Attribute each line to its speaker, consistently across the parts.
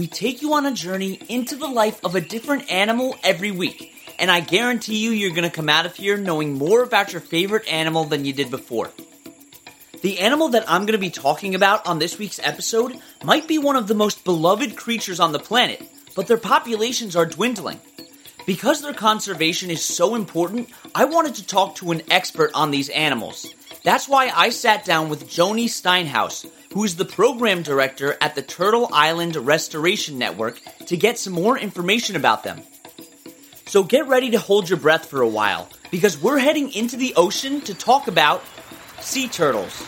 Speaker 1: We take you on a journey into the life of a different animal every week, and I guarantee you you're going to come out of here knowing more about your favorite animal than you did before. The animal that I'm going to be talking about on this week's episode might be one of the most beloved creatures on the planet, but their populations are dwindling. Because their conservation is so important, I wanted to talk to an expert on these animals. That's why I sat down with Joanie Steinhaus, who is the program director at the Turtle Island Restoration Network, to get some more information about them. So get ready to hold your breath for a while, because we're heading into the ocean to talk about sea turtles.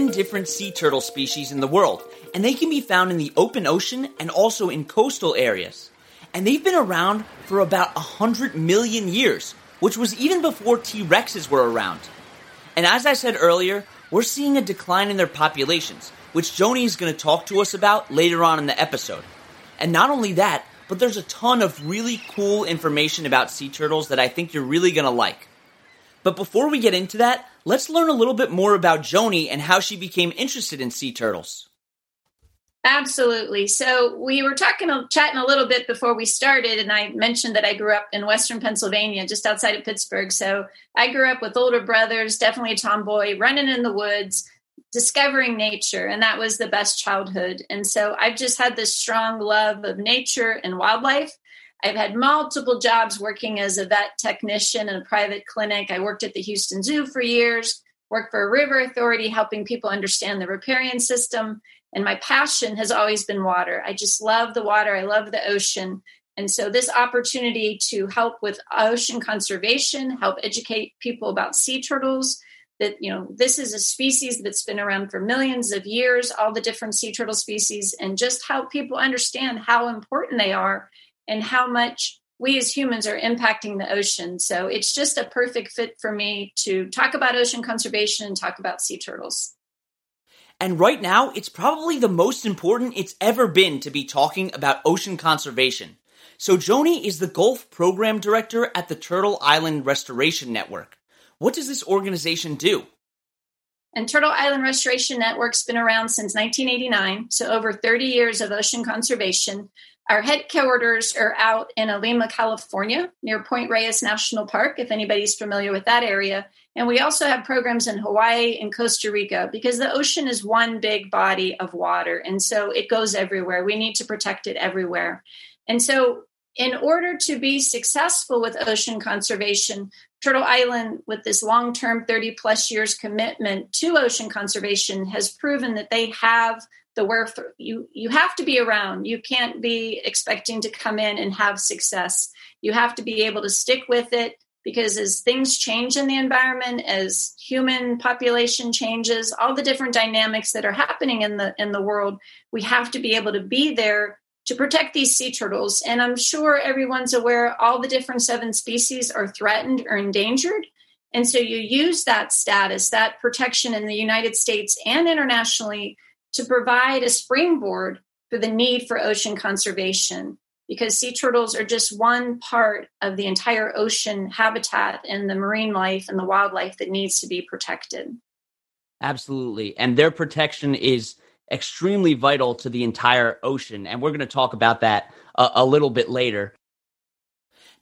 Speaker 1: Seven different sea turtle species in the world, and they can be found in the open ocean and also in coastal areas. And they've been around for about 100 million years, which was even before T Rexes were around. And as I said earlier, we're seeing a decline in their populations, which Joanie is going to talk to us about later on in the episode. And not only that, but there's a ton of really cool information about sea turtles that I think you're really going to like. But before we get into that, let's learn a little bit more about Joanie and how she became interested in sea turtles.
Speaker 2: Absolutely. So we were talking, chatting a little bit before we started, and I mentioned that I grew up in Western Pennsylvania, just outside of Pittsburgh. So I grew up with older brothers, definitely a tomboy, running in the woods, discovering nature, and that was the best childhood. And so I've just had this strong love of nature and wildlife. I've had multiple jobs working as a vet technician in a private clinic. I worked at the Houston Zoo for years, worked for a river authority, helping people understand the riparian system. And my passion has always been water. I just love the water, I love the ocean. And so, this opportunity to help with ocean conservation, help educate people about sea turtles, that you know this is a species that's been around for millions of years all the different sea turtle species and just help people understand how important they are and how much we as humans are impacting the ocean. So it's just a perfect fit for me to talk about ocean conservation and talk about sea turtles.
Speaker 1: And right now, it's probably the most important it's ever been to be talking about ocean conservation. So Joanie is the Gulf Program Director at the Turtle Island Restoration Network. What does this organization do?
Speaker 2: And Turtle Island Restoration Network's been around since 1989, so over 30 years of ocean conservation. Our headquarters are out in Olema, California, near Point Reyes National Park, if anybody's familiar with that area. And we also have programs in Hawaii and Costa Rica because the ocean is one big body of water. And so it goes everywhere. We need to protect it everywhere. And so, in order to be successful with ocean conservation, Turtle Island, with this long term 30 plus years commitment to ocean conservation, has proven that they have the where you you have to be around. You can't be expecting to come in and have success. You have to be able to stick with it because as things change in the environment as human population changes all the different dynamics that are happening in the in the world we have to be able to be there to protect these sea turtles. And i'm sure everyone's aware all the different seven species are threatened or endangered. And so you use that status that protection in the united states and internationally to provide a springboard for the need for ocean conservation because sea turtles are just one part of the entire ocean habitat and the marine life and the wildlife that needs to be protected.
Speaker 1: Absolutely. And their protection is extremely vital to the entire ocean. And we're going to talk about that a, a little bit later.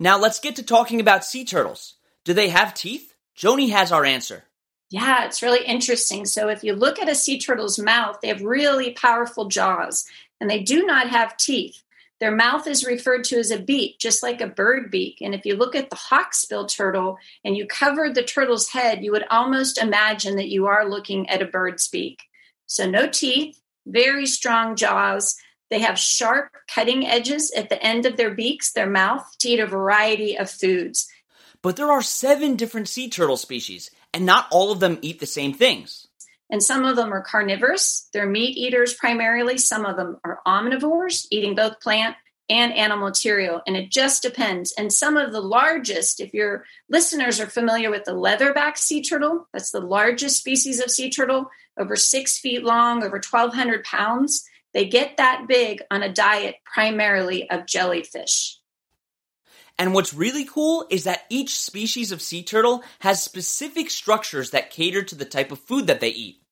Speaker 1: Now, let's get to talking about sea turtles. Do they have teeth? Joanie has our answer.
Speaker 2: Yeah, it's really interesting. So if you look at a sea turtle's mouth, they have really powerful jaws and they do not have teeth. Their mouth is referred to as a beak, just like a bird beak. And if you look at the hawksbill turtle and you covered the turtle's head, you would almost imagine that you are looking at a bird's beak. So no teeth, very strong jaws. They have sharp cutting edges at the end of their beaks, their mouth, to eat a variety of foods.
Speaker 1: But there are seven different sea turtle species, and not all of them eat the same things.
Speaker 2: And some of them are carnivorous. They're meat eaters primarily. Some of them are omnivores, eating both plant and animal material. And it just depends. And some of the largest, if your listeners are familiar with the leatherback sea turtle, that's the largest species of sea turtle, over six feet long, over 1,200 pounds. They get that big on a diet primarily of jellyfish.
Speaker 1: And what's really cool is that each species of sea turtle has specific structures that cater to the type of food that they eat.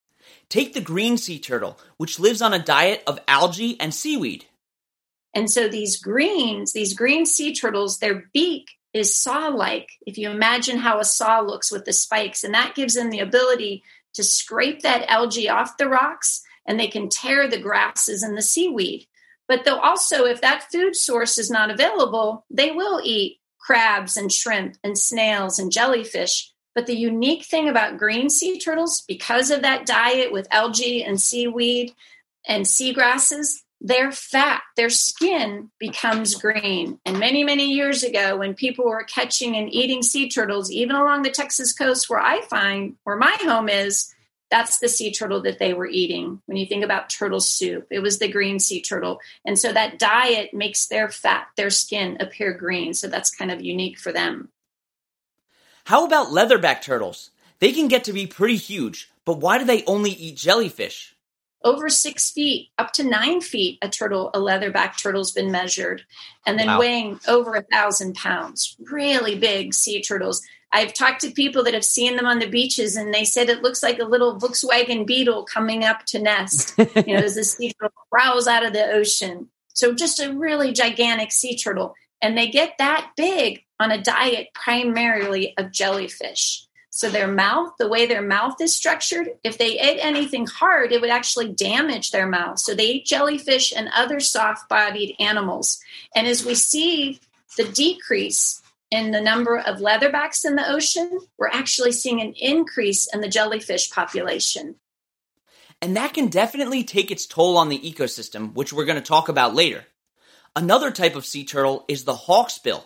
Speaker 1: Take the green sea turtle, which lives on a diet of algae and seaweed.
Speaker 2: And so these greens, these green sea turtles, their beak is saw like. If you imagine how a saw looks with the spikes, and that gives them the ability to scrape that algae off the rocks and they can tear the grasses and the seaweed. But they'll also, if that food source is not available, they will eat crabs and shrimp and snails and jellyfish. But the unique thing about green sea turtles, because of that diet with algae and seaweed and seagrasses, their fat, their skin becomes green. And many, many years ago, when people were catching and eating sea turtles, even along the Texas coast where I find where my home is, that's the sea turtle that they were eating. When you think about turtle soup, it was the green sea turtle. And so that diet makes their fat, their skin appear green. So that's kind of unique for them.
Speaker 1: How about leatherback turtles? They can get to be pretty huge, but why do they only eat jellyfish?
Speaker 2: Over six feet, up to nine feet, a turtle, a leatherback turtle's been measured, and then wow. weighing over a thousand pounds. Really big sea turtles. I've talked to people that have seen them on the beaches, and they said it looks like a little Volkswagen Beetle coming up to nest. you know, as this sea turtle crawls out of the ocean. So just a really gigantic sea turtle, and they get that big on a diet primarily of jellyfish. So their mouth, the way their mouth is structured, if they ate anything hard, it would actually damage their mouth. So they eat jellyfish and other soft-bodied animals. And as we see the decrease in the number of leatherbacks in the ocean, we're actually seeing an increase in the jellyfish population.
Speaker 1: And that can definitely take its toll on the ecosystem, which we're going to talk about later. Another type of sea turtle is the hawksbill.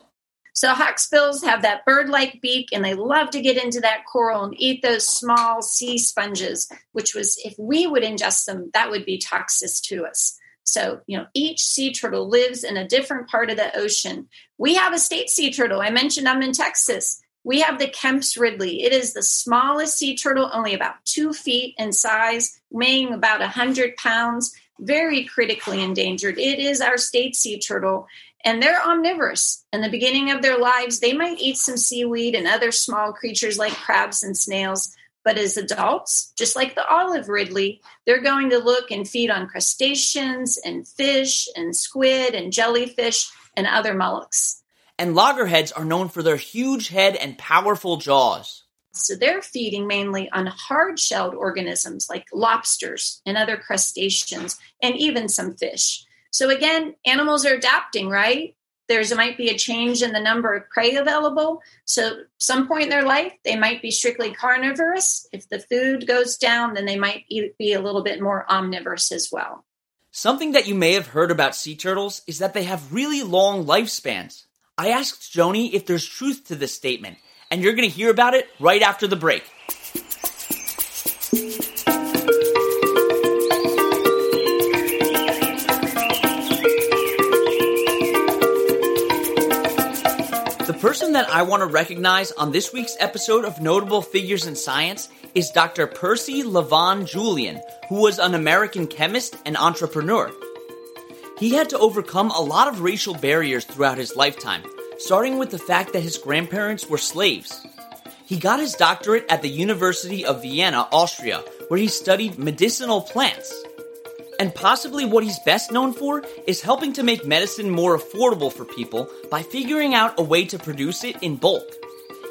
Speaker 2: So, hawksbills have that bird like beak and they love to get into that coral and eat those small sea sponges, which was, if we would ingest them, that would be toxic to us. So, you know, each sea turtle lives in a different part of the ocean. We have a state sea turtle. I mentioned I'm in Texas. We have the Kemp's Ridley. It is the smallest sea turtle, only about two feet in size, weighing about 100 pounds, very critically endangered. It is our state sea turtle, and they're omnivorous. In the beginning of their lives, they might eat some seaweed and other small creatures like crabs and snails. But as adults, just like the olive ridley, they're going to look and feed on crustaceans and fish and squid and jellyfish and other mollusks.
Speaker 1: And loggerheads are known for their huge head and powerful jaws.
Speaker 2: So they're feeding mainly on hard shelled organisms like lobsters and other crustaceans and even some fish. So again, animals are adapting, right? There's might be a change in the number of prey available. So, some point in their life, they might be strictly carnivorous. If the food goes down, then they might be a little bit more omnivorous as well.
Speaker 1: Something that you may have heard about sea turtles is that they have really long lifespans. I asked Joanie if there's truth to this statement, and you're going to hear about it right after the break. Person that I want to recognize on this week's episode of Notable Figures in Science is Dr. Percy Lavon Julian, who was an American chemist and entrepreneur. He had to overcome a lot of racial barriers throughout his lifetime, starting with the fact that his grandparents were slaves. He got his doctorate at the University of Vienna, Austria, where he studied medicinal plants. And possibly what he's best known for is helping to make medicine more affordable for people by figuring out a way to produce it in bulk.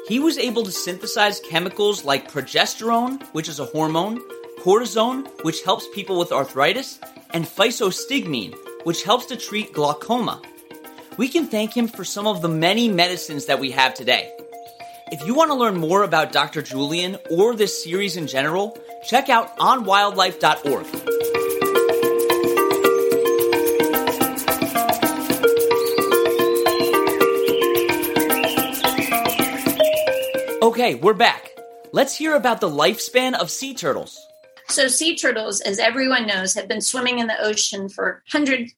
Speaker 1: He was able to synthesize chemicals like progesterone, which is a hormone, cortisone, which helps people with arthritis, and physostigmine, which helps to treat glaucoma. We can thank him for some of the many medicines that we have today. If you want to learn more about Dr. Julian or this series in general, check out onwildlife.org. Okay, we're back. Let's hear about the lifespan of sea turtles.
Speaker 2: So, sea turtles, as everyone knows, have been swimming in the ocean for 100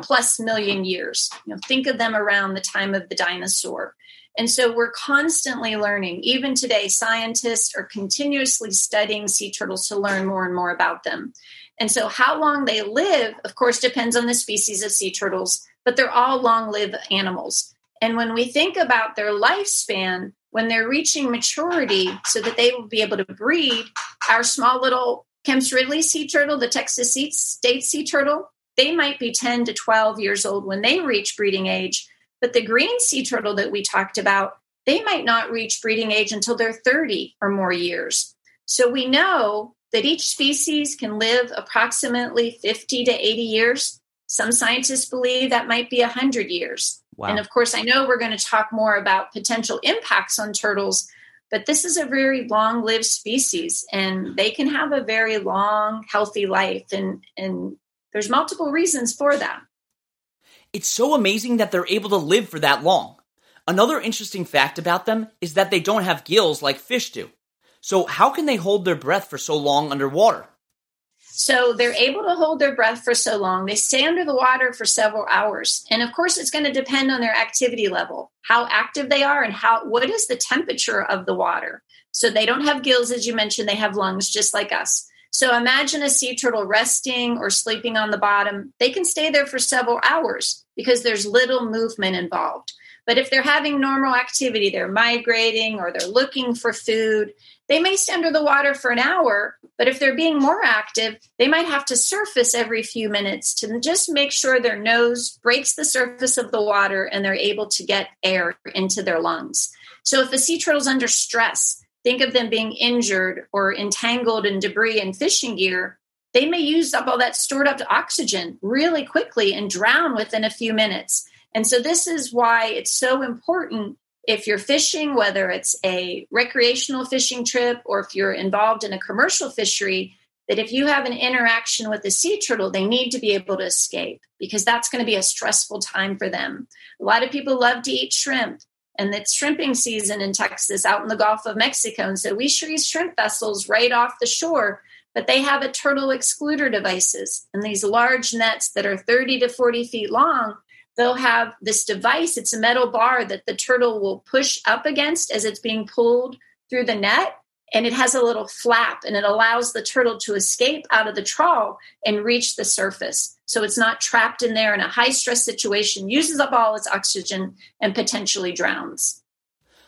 Speaker 2: plus million years. You know, think of them around the time of the dinosaur. And so we're constantly learning. Even today, scientists are continuously studying sea turtles to learn more and more about them. And so, how long they live, of course, depends on the species of sea turtles, but they're all long lived animals. And when we think about their lifespan, when they're reaching maturity so that they will be able to breed, our small little Kemp's Ridley sea turtle, the Texas state sea turtle, they might be 10 to 12 years old when they reach breeding age. But the green sea turtle that we talked about, they might not reach breeding age until they're 30 or more years. So we know that each species can live approximately 50 to 80 years. Some scientists believe that might be 100 years. Wow. And of course, I know we're going to talk more about potential impacts on turtles, but this is a very long lived species and they can have a very long, healthy life. And, and there's multiple reasons for that.
Speaker 1: It's so amazing that they're able to live for that long. Another interesting fact about them is that they don't have gills like fish do. So, how can they hold their breath for so long underwater?
Speaker 2: So they're able to hold their breath for so long. They stay under the water for several hours. And of course, it's going to depend on their activity level, how active they are, and how what is the temperature of the water. So they don't have gills, as you mentioned, they have lungs just like us. So imagine a sea turtle resting or sleeping on the bottom. They can stay there for several hours because there's little movement involved. But if they're having normal activity, they're migrating or they're looking for food, they may stay under the water for an hour. But if they're being more active, they might have to surface every few minutes to just make sure their nose breaks the surface of the water and they're able to get air into their lungs. So if a sea turtle's under stress, think of them being injured or entangled in debris and fishing gear, they may use up all that stored up oxygen really quickly and drown within a few minutes. And so, this is why it's so important if you're fishing, whether it's a recreational fishing trip or if you're involved in a commercial fishery, that if you have an interaction with a sea turtle, they need to be able to escape because that's going to be a stressful time for them. A lot of people love to eat shrimp and it's shrimping season in Texas out in the Gulf of Mexico. And so we use shrimp vessels right off the shore, but they have a turtle excluder devices and these large nets that are 30 to 40 feet long. They'll have this device, it's a metal bar that the turtle will push up against as it's being pulled through the net and it has a little flap and it allows the turtle to escape out of the trawl and reach the surface. So it's not trapped in there in a high stress situation, uses up all its oxygen, and potentially drowns.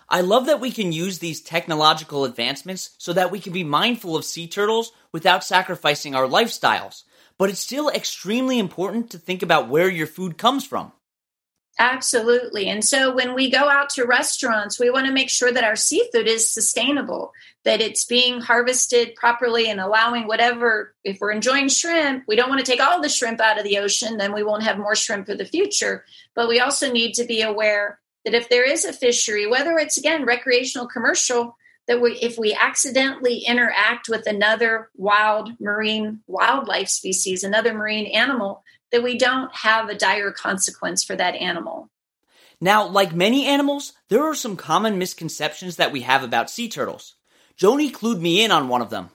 Speaker 1: I love that we can use these technological advancements so that we can be mindful of sea turtles without sacrificing our lifestyles. But it's still extremely important to think about where your food comes from.
Speaker 2: Absolutely. And so when we go out to restaurants, we want to make sure that our seafood is sustainable, that it's being harvested properly and allowing whatever, if we're enjoying shrimp, we don't want to take all the shrimp out of the ocean, then we won't have more shrimp for the future. But we also need to be aware that if there is a fishery, whether it's again recreational, commercial, that we, if we accidentally interact with another wild marine wildlife species, another marine animal, that we don't have a dire consequence for that animal.
Speaker 1: Now, like many animals, there are some common misconceptions that we have about sea turtles. Joanie clued me in on one of them.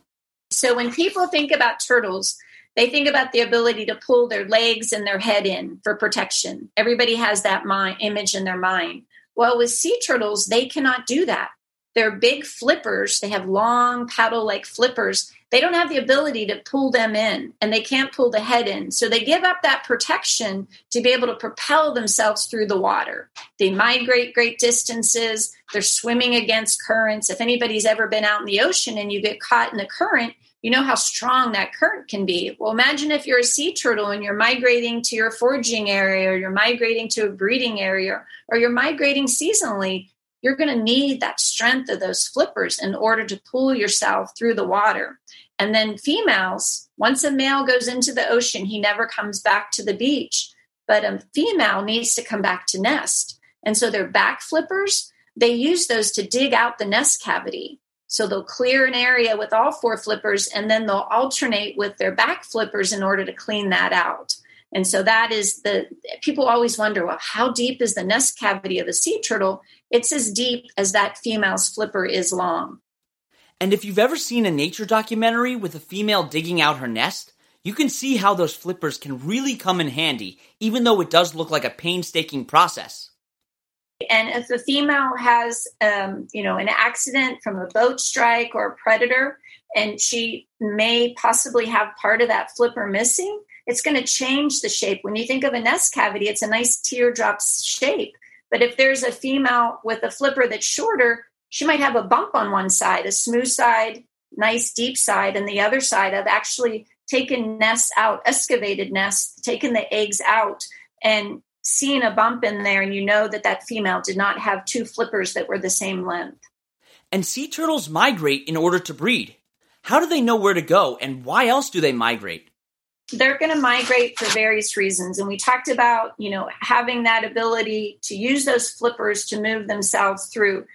Speaker 2: So, when people think about turtles, they think about the ability to pull their legs and their head in for protection. Everybody has that mind, image in their mind. Well, with sea turtles, they cannot do that. They're big flippers. They have long paddle like flippers. They don't have the ability to pull them in and they can't pull the head in. So they give up that protection to be able to propel themselves through the water. They migrate great distances. They're swimming against currents. If anybody's ever been out in the ocean and you get caught in the current, you know how strong that current can be. Well, imagine if you're a sea turtle and you're migrating to your foraging area or you're migrating to a breeding area or you're migrating seasonally you're going to need that strength of those flippers in order to pull yourself through the water. And then females, once a male goes into the ocean, he never comes back to the beach. But a female needs to come back to nest. And so their back flippers, they use those to dig out the nest cavity. So they'll clear an area with all four flippers and then they'll alternate with their back flippers in order to clean that out. And so that is the people always wonder, well, how deep is the nest cavity of a sea turtle? It's as deep as that female's flipper is long.
Speaker 1: And if you've ever seen a nature documentary with a female digging out her nest, you can see how those flippers can really come in handy, even though it does look like a painstaking process.
Speaker 2: And if the female has, um, you know, an accident from a boat strike or a predator, and she may possibly have part of that flipper missing, it's going to change the shape. When you think of a nest cavity, it's a nice teardrop shape. But if there's a female with a flipper that's shorter, she might have a bump on one side, a smooth side, nice deep side, and the other side of actually taken nests out, excavated nests, taken the eggs out, and seen a bump in there, and you know that that female did not have two flippers that were the same length.
Speaker 1: And sea turtles migrate in order to breed. How do they know where to go, and why else do they migrate?
Speaker 2: They're going to migrate for various reasons. And we talked about you know having that ability to use those flippers to move themselves through.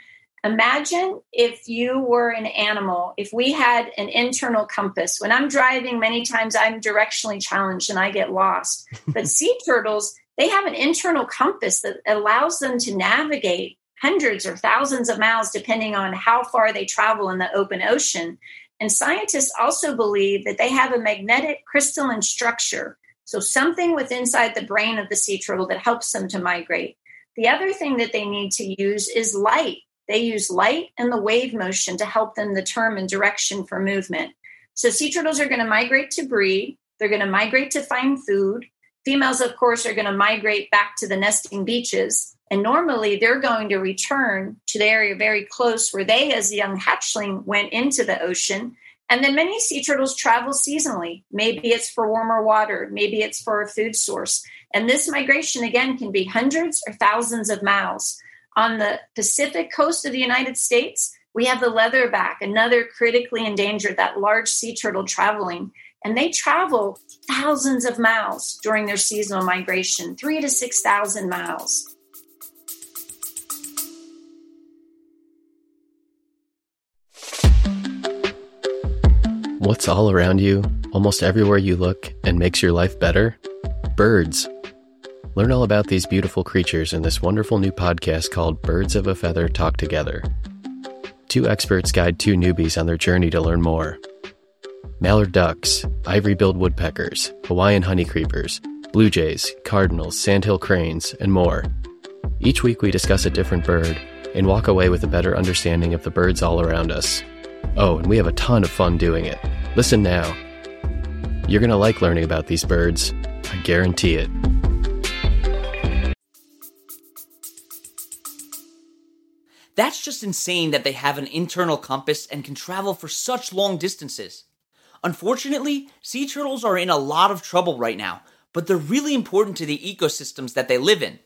Speaker 2: Imagine if you were an animal if we had an internal compass. When i'm driving many times i'm directionally challenged and i get lost. But sea turtles they have an internal compass that allows them to navigate hundreds or thousands of miles depending on how far they travel in the open ocean and scientists also believe that they have a magnetic crystalline structure, so something with inside the brain of the sea turtle that helps them to migrate. The other thing that they need to use is light. They use light and the wave motion to help them determine direction for movement. So sea turtles are going to migrate to breed. They're going to migrate to find food. Females, of course, are going to migrate back to the nesting beaches. And normally they're going to return to the area very close where they, as a young hatchling, went into the ocean. And then many sea turtles travel seasonally. Maybe it's for warmer water, maybe it's for a food source. And this migration, again, can be hundreds or thousands of miles. On the Pacific coast of the United States, we have the leatherback, another critically endangered, that large sea turtle traveling. And they travel thousands of miles during their seasonal migration, three to 6,000 miles.
Speaker 3: What's all around you, almost everywhere you look, and makes your life better? Birds. Learn all about these beautiful creatures in this wonderful new podcast called Birds of a Feather Talk Together. Two experts guide two newbies on their journey to learn more. Mallard ducks, ivory billed woodpeckers, Hawaiian honeycreepers, blue jays, cardinals, sandhill cranes, and more. Each week we discuss a different bird and walk away with a better understanding of the birds all around us. Oh, and we have a ton of fun doing it. Listen now. You're going to like learning about these birds. I guarantee it.
Speaker 1: That's just insane that they have an internal compass and can travel for such long distances. Unfortunately, sea turtles are in a lot of trouble right now, but they're really important to the ecosystems that they live in.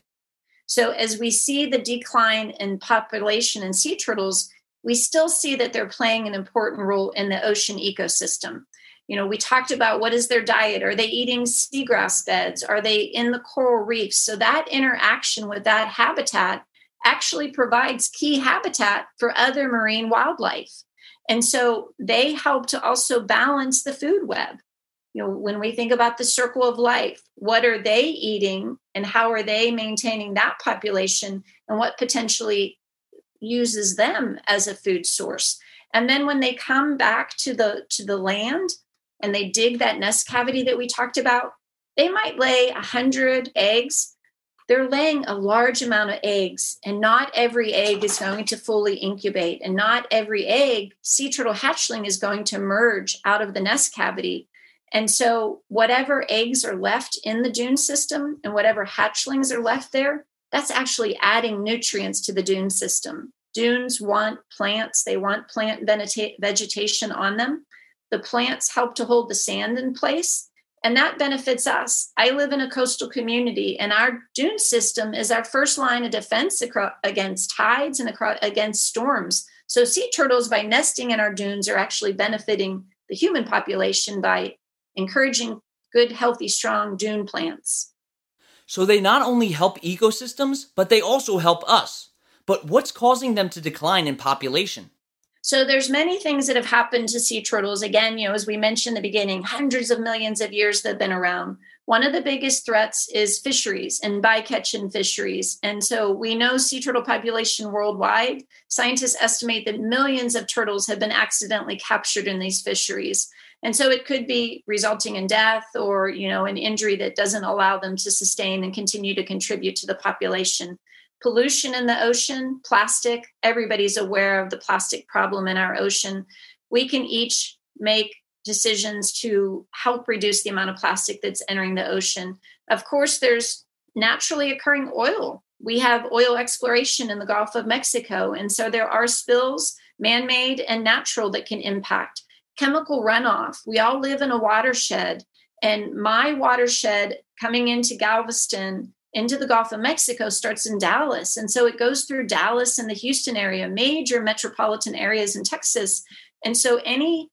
Speaker 2: So, as we see the decline in population in sea turtles, we still see that they're playing an important role in the ocean ecosystem. You know, we talked about what is their diet? Are they eating seagrass beds? Are they in the coral reefs? So that interaction with that habitat actually provides key habitat for other marine wildlife. And so they help to also balance the food web. You know, when we think about the circle of life, what are they eating and how are they maintaining that population and what potentially uses them as a food source and then when they come back to the to the land and they dig that nest cavity that we talked about they might lay a hundred eggs they're laying a large amount of eggs and not every egg is going to fully incubate and not every egg sea turtle hatchling is going to merge out of the nest cavity and so whatever eggs are left in the dune system and whatever hatchlings are left there that's actually adding nutrients to the dune system. Dunes want plants, they want plant vegetation on them. The plants help to hold the sand in place, and that benefits us. I live in a coastal community, and our dune system is our first line of defense against tides and against storms. So, sea turtles, by nesting in our dunes, are actually benefiting the human population by encouraging good, healthy, strong dune plants.
Speaker 1: So they not only help ecosystems, but they also help us. But what's causing them to decline in population?
Speaker 2: So there's many things that have happened to sea turtles. Again, you know, as we mentioned in the beginning, hundreds of millions of years they've been around. One of the biggest threats is fisheries and bycatch in fisheries. And so we know sea turtle population worldwide. Scientists estimate that millions of turtles have been accidentally captured in these fisheries. And so it could be resulting in death or, you know, an injury that doesn't allow them to sustain and continue to contribute to the population. Pollution in the ocean, plastic, everybody's aware of the plastic problem in our ocean. We can each make decisions to help reduce the amount of plastic that's entering the ocean. Of course, there's naturally occurring oil. We have oil exploration in the Gulf of Mexico. And so there are spills, man made and natural, that can impact. Chemical runoff. We all live in a watershed. And my watershed coming into Galveston, into the Gulf of Mexico, starts in Dallas. And so it goes through Dallas and the Houston area, major metropolitan areas in Texas. And so any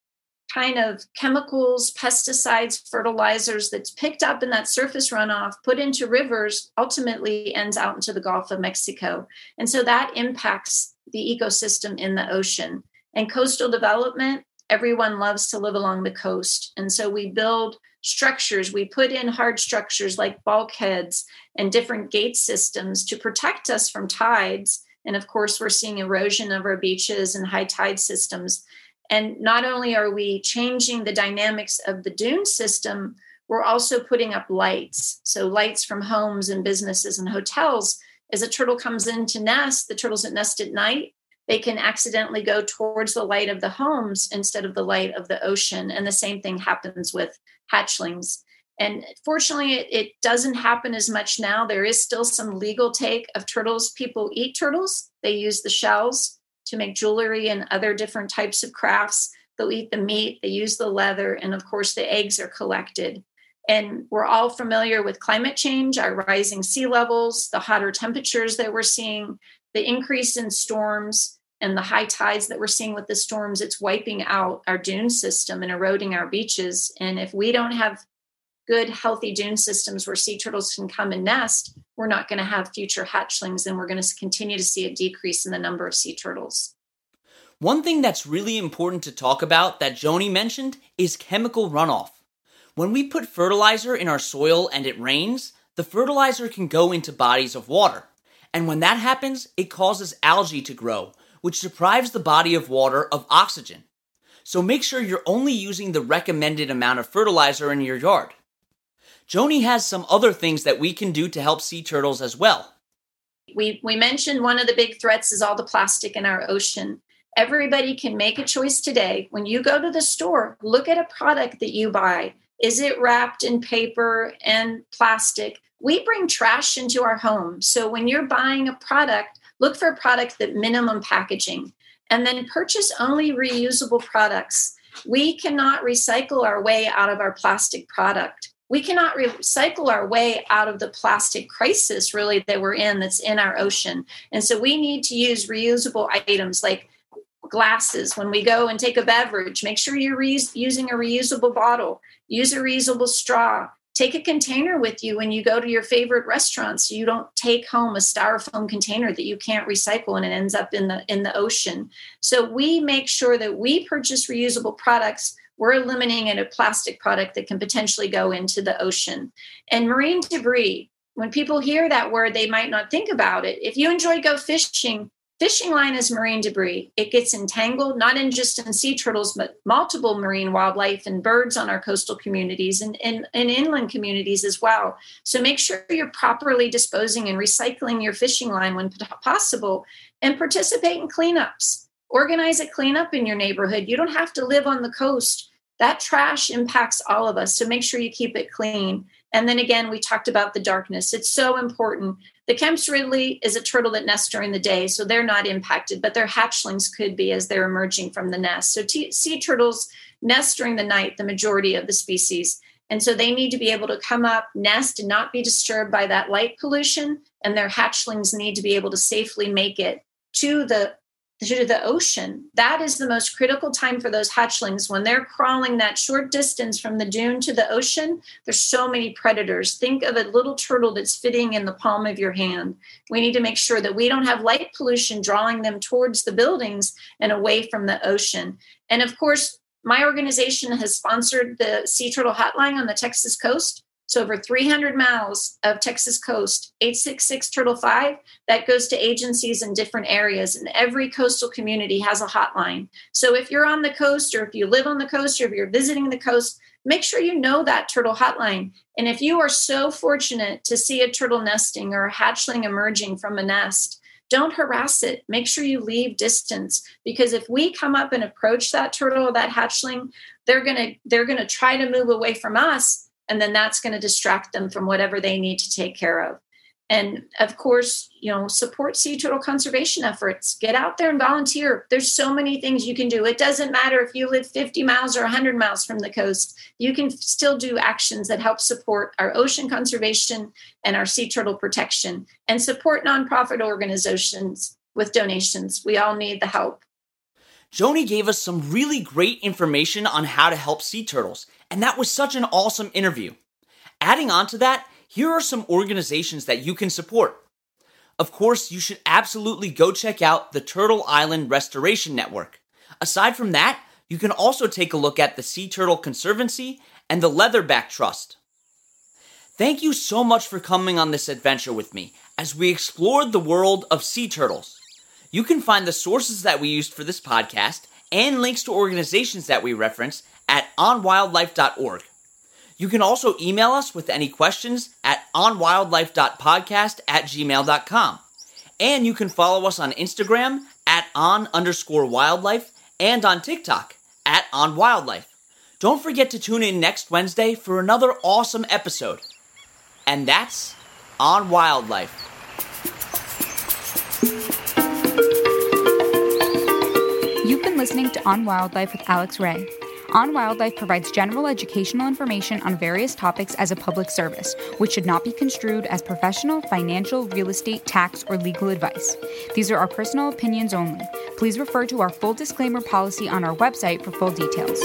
Speaker 2: kind of chemicals, pesticides, fertilizers that's picked up in that surface runoff, put into rivers, ultimately ends out into the Gulf of Mexico. And so that impacts the ecosystem in the ocean. And coastal development, everyone loves to live along the coast. And so we build structures, we put in hard structures like bulkheads and different gate systems to protect us from tides. And of course, we're seeing erosion of our beaches and high tide systems. And not only are we changing the dynamics of the dune system, we're also putting up lights. So, lights from homes and businesses and hotels. As a turtle comes in to nest, the turtles that nest at night, they can accidentally go towards the light of the homes instead of the light of the ocean. And the same thing happens with hatchlings. And fortunately, it, it, doesn't happen as much now. There is still some legal take of turtles. People eat turtles, they use the shells to make jewelry and other different types of crafts. They'll eat the meat, they use the leather, and of course, the eggs are collected. And we're all familiar with climate change, our rising sea levels, the hotter temperatures that we're seeing, the increase in storms, and the high tides that we're seeing with the storms. It's wiping out our dune system and eroding our beaches. And if we don't have good, healthy dune systems where sea turtles can come and nest, we're not going to have future hatchlings and we're going to continue to see a decrease in the number of sea turtles.
Speaker 1: One thing that's really important to talk about that Joanie mentioned is chemical runoff. When we put fertilizer in our soil and it rains, the fertilizer can go into bodies of water. And when that happens, it causes algae to grow, which deprives the body of water of oxygen. So make sure you're only using the recommended amount of fertilizer in your yard. Joanie has some other things that we can do to help sea turtles as well.
Speaker 2: We, we mentioned one of the big threats is all the plastic in our ocean. Everybody can make a choice today. When you go to the store, look at a product that you buy. Is it wrapped in paper and plastic? We bring trash into our home. So when you're buying a product, look for a product that minimum packaging and then purchase only reusable products. We cannot recycle our way out of our plastic product. We cannot recycle our way out of the plastic crisis really that we're in that's in our ocean. And so we need to use reusable items like glasses. When we go and take a beverage make sure you're re- using a reusable bottle. Use a reusable straw take a container with you when you go to your favorite restaurants you don't take home a styrofoam container that you can't recycle and it ends up in the in the ocean so we make sure that we purchase reusable products we're eliminating a plastic product that can potentially go into the ocean. And marine debris, when people hear that word, they might not think about it. If you enjoy go fishing, fishing line is marine debris. It gets entangled, not in just in sea turtles, but multiple marine wildlife and birds on our coastal communities and, and, and inland communities as well. So make sure you're properly disposing and recycling your fishing line when possible and participate in cleanups organize a cleanup in your neighborhood. You don't have to live on the coast. That trash impacts all of us. So make sure you keep it clean. And then again, we talked about the darkness. It's so important. The Kemp's Ridley is a turtle that nests during the day, so they're not impacted, but their hatchlings could be as they're emerging from the nest. So t- sea turtles nest during the night, the majority of the species. And so they need to be able to come up, nest, and not be disturbed by that light pollution. And their hatchlings need to be able to safely make it to the to the ocean. That is the most critical time for those hatchlings when they're crawling that short distance from the dune to the ocean. There's so many predators. Think of a little turtle that's fitting in the palm of your hand. We need to make sure that we don't have light pollution drawing them towards the buildings and away from the ocean. And of course, my organization has sponsored the Sea Turtle Hotline on the Texas coast. So over 300 miles of Texas coast, 866 Turtle 5, that goes to agencies in different areas. And every coastal community has a hotline. So if you're on the coast or if you live on the coast or if you're visiting the coast, make sure you know that turtle hotline. And if you are so fortunate to see a turtle nesting or a hatchling emerging from a nest, don't harass it. Make sure you leave distance because if we come up and approach that turtle or that hatchling, they're going to they're going to try to move away from us and then that's going to distract them from whatever they need to take care of. And of course you know support sea turtle conservation efforts. Get out there and volunteer. There's so many things you can do. It doesn't matter if you live 50 miles or 100 miles from the coast. You can still do actions that help support our ocean conservation and our sea turtle protection. And support nonprofit organizations with donations. We all need the help.
Speaker 1: Joanie gave us some really great information on how to help sea turtles, and that was such an awesome interview. Adding on to that, here are some organizations that you can support. Of course, you should absolutely go check out the Turtle Island Restoration Network. Aside from that, you can also take a look at the Sea Turtle Conservancy and the Leatherback Trust. Thank you so much for coming on this adventure with me as we explored the world of sea turtles. You can find the sources that we used for this podcast and links to organizations that we reference at onwildlife.org. You can also email us with any questions at onwildlife.podcast at gmail.com. And you can follow us on Instagram at on underscore wildlife and on TikTok at on wildlife. Don't forget to tune in next Wednesday for another awesome episode. And that's On Wildlife.
Speaker 4: You've been listening to On Wildlife with Alex Ray. On Wildlife provides general educational information on various topics as a public service, which should not be construed as professional, financial, real estate, tax, or legal advice. These are our personal opinions only. Please refer to our full disclaimer policy on our website for full details.